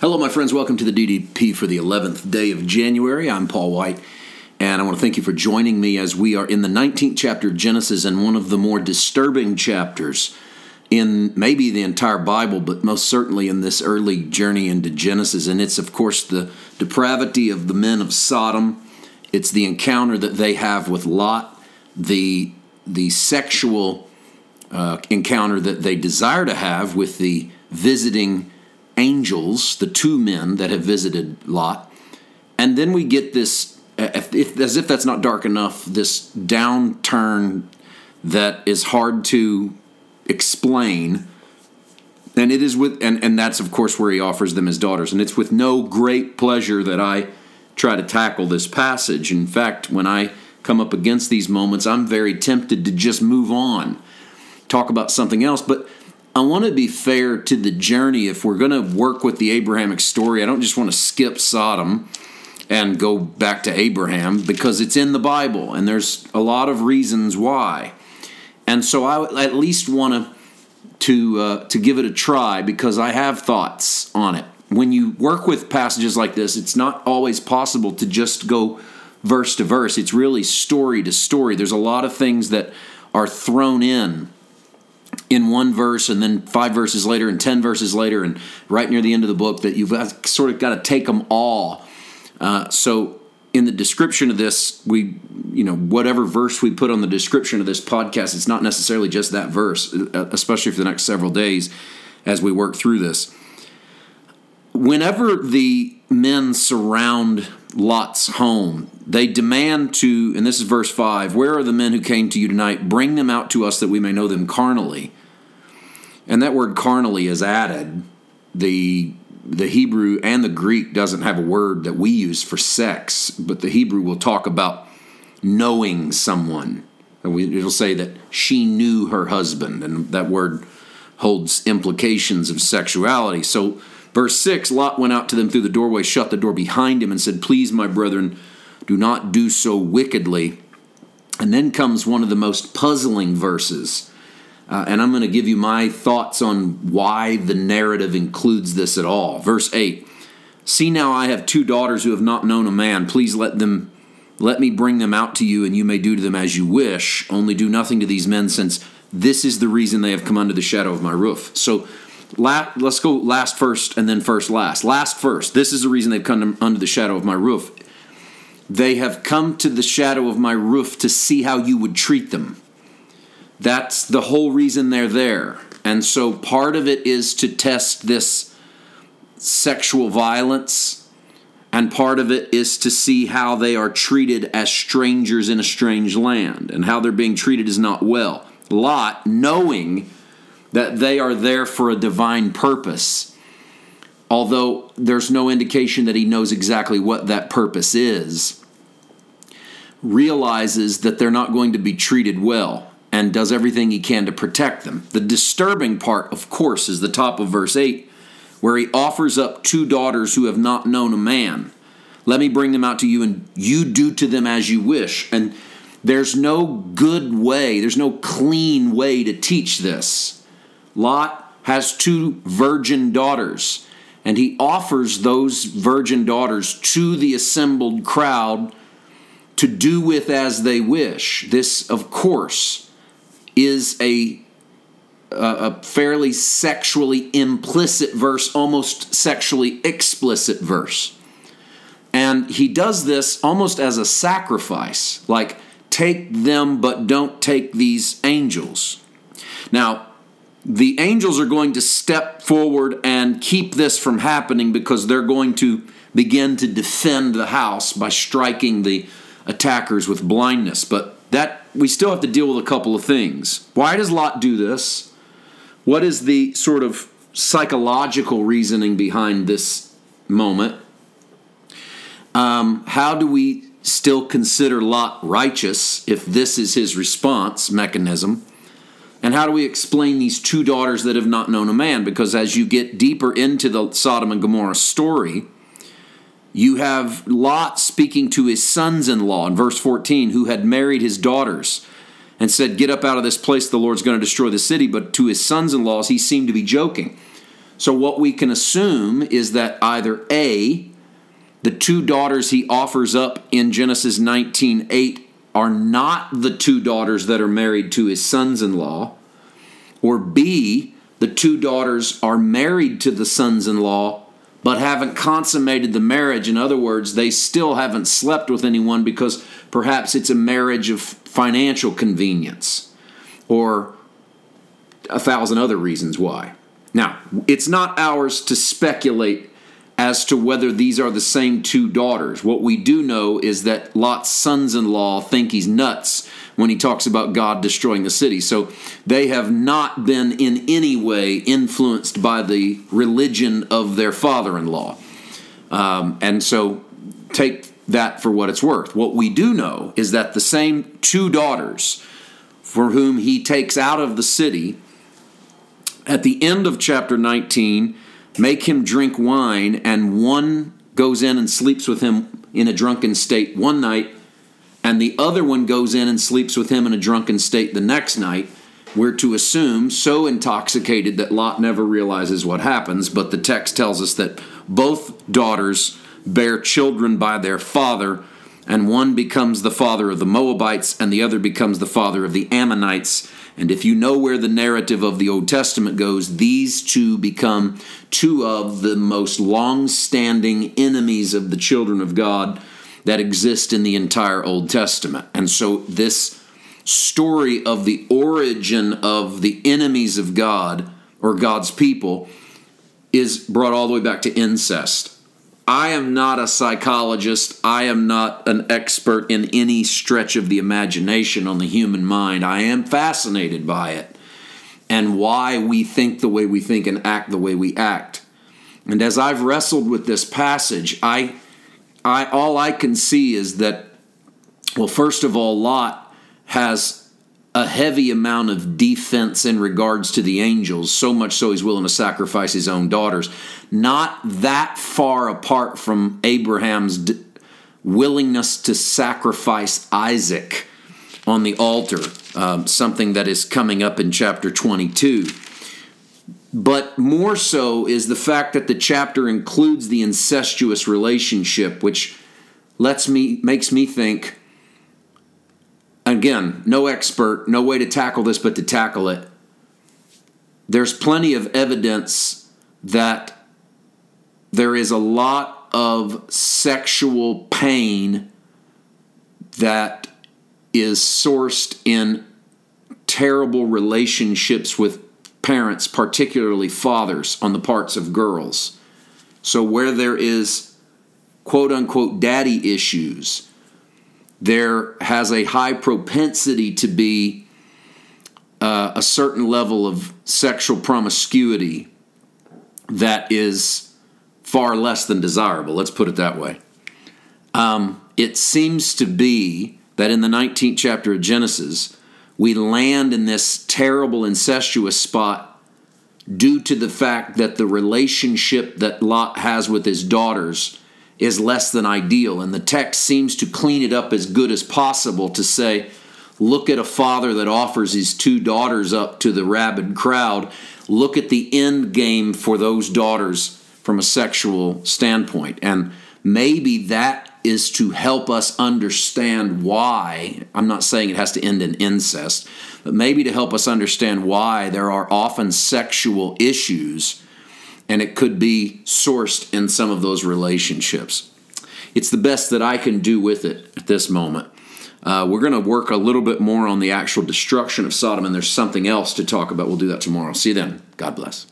Hello, my friends. Welcome to the DDP for the 11th day of January. I'm Paul White, and I want to thank you for joining me as we are in the 19th chapter of Genesis and one of the more disturbing chapters in maybe the entire Bible, but most certainly in this early journey into Genesis. And it's, of course, the depravity of the men of Sodom, it's the encounter that they have with Lot, the, the sexual uh, encounter that they desire to have with the visiting angels, the two men that have visited Lot. And then we get this, if, if, as if that's not dark enough, this downturn that is hard to explain. And it is with, and, and that's of course where he offers them his daughters. And it's with no great pleasure that I try to tackle this passage. In fact, when I come up against these moments, I'm very tempted to just move on, talk about something else. But I want to be fair to the journey. If we're going to work with the Abrahamic story, I don't just want to skip Sodom and go back to Abraham because it's in the Bible and there's a lot of reasons why. And so I at least want to to uh, to give it a try because I have thoughts on it. When you work with passages like this, it's not always possible to just go verse to verse. It's really story to story. There's a lot of things that are thrown in in one verse and then five verses later and ten verses later and right near the end of the book that you've sort of got to take them all. Uh, so in the description of this, we, you know, whatever verse we put on the description of this podcast, it's not necessarily just that verse, uh, especially for the next several days as we work through this. Whenever the men surround Lot's home, they demand to, and this is verse 5 Where are the men who came to you tonight? Bring them out to us that we may know them carnally. And that word carnally is added. The the Hebrew and the Greek doesn't have a word that we use for sex, but the Hebrew will talk about knowing someone. It'll say that she knew her husband, and that word holds implications of sexuality. So, verse 6 Lot went out to them through the doorway, shut the door behind him, and said, Please, my brethren, do not do so wickedly. And then comes one of the most puzzling verses uh, and I'm going to give you my thoughts on why the narrative includes this at all. Verse 8 See now, I have two daughters who have not known a man. Please let them. Let me bring them out to you, and you may do to them as you wish. Only do nothing to these men, since this is the reason they have come under the shadow of my roof. So let's go last first and then first last. Last first. This is the reason they've come under the shadow of my roof. They have come to the shadow of my roof to see how you would treat them. That's the whole reason they're there. And so part of it is to test this sexual violence, and part of it is to see how they are treated as strangers in a strange land, and how they're being treated is not well. Lot, knowing that they are there for a divine purpose, although there's no indication that he knows exactly what that purpose is, realizes that they're not going to be treated well and does everything he can to protect them. The disturbing part, of course, is the top of verse 8, where he offers up two daughters who have not known a man. Let me bring them out to you, and you do to them as you wish. And there's no good way, there's no clean way to teach this. Lot has two virgin daughters, and he offers those virgin daughters to the assembled crowd to do with as they wish. This, of course, is a a fairly sexually implicit verse, almost sexually explicit verse. And he does this almost as a sacrifice, like take them but don't take these angels. Now, the angels are going to step forward and keep this from happening because they're going to begin to defend the house by striking the attackers with blindness. But that we still have to deal with a couple of things. Why does Lot do this? What is the sort of psychological reasoning behind this moment? Um, how do we still consider Lot righteous if this is his response mechanism? And how do we explain these two daughters that have not known a man? Because as you get deeper into the Sodom and Gomorrah story, you have Lot speaking to his sons in law in verse 14, who had married his daughters and said, Get up out of this place, the Lord's going to destroy the city. But to his sons in laws, he seemed to be joking. So, what we can assume is that either A, the two daughters he offers up in Genesis 19 8 are not the two daughters that are married to his sons in law, or B, the two daughters are married to the sons in law but haven't consummated the marriage. In other words, they still haven't slept with anyone because perhaps it's a marriage of financial convenience or a thousand other reasons why. Now, it's not ours to speculate as to whether these are the same two daughters. What we do know is that Lot's sons in law think he's nuts when he talks about God destroying the city. So they have not been in any way influenced by the religion of their father in law. Um, and so take that for what it's worth. What we do know is that the same two daughters for whom he takes out of the city at the end of chapter 19 make him drink wine, and one goes in and sleeps with him in a drunken state one night, and the other one goes in and sleeps with him in a drunken state the next night. We're to assume so intoxicated that Lot never realizes what happens, but the text tells us that both daughters bear children by their father, and one becomes the father of the Moabites, and the other becomes the father of the Ammonites. And if you know where the narrative of the Old Testament goes, these two become two of the most long standing enemies of the children of God that exist in the entire Old Testament. And so this story of the origin of the enemies of God or God's people is brought all the way back to incest. I am not a psychologist. I am not an expert in any stretch of the imagination on the human mind. I am fascinated by it and why we think the way we think and act the way we act. And as I've wrestled with this passage, I, I all I can see is that, well, first of all, Lot has a heavy amount of defense in regards to the angels, so much so he's willing to sacrifice his own daughters. Not that far apart from Abraham's d- willingness to sacrifice Isaac on the altar, um, something that is coming up in chapter 22. But more so is the fact that the chapter includes the incestuous relationship, which lets me makes me think again, no expert, no way to tackle this but to tackle it. There's plenty of evidence that there is a lot of sexual pain that is sourced in terrible relationships with parents, particularly fathers, on the parts of girls. So, where there is quote unquote daddy issues, there has a high propensity to be uh, a certain level of sexual promiscuity that is far less than desirable. Let's put it that way. Um, it seems to be that in the 19th chapter of Genesis, we land in this terrible incestuous spot due to the fact that the relationship that Lot has with his daughters is less than ideal. And the text seems to clean it up as good as possible to say, look at a father that offers his two daughters up to the rabid crowd. Look at the end game for those daughters from a sexual standpoint. And maybe that is to help us understand why. I'm not saying it has to end in incest, but maybe to help us understand why there are often sexual issues and it could be sourced in some of those relationships. It's the best that I can do with it at this moment. Uh, we're going to work a little bit more on the actual destruction of Sodom, and there's something else to talk about. We'll do that tomorrow. See you then. God bless.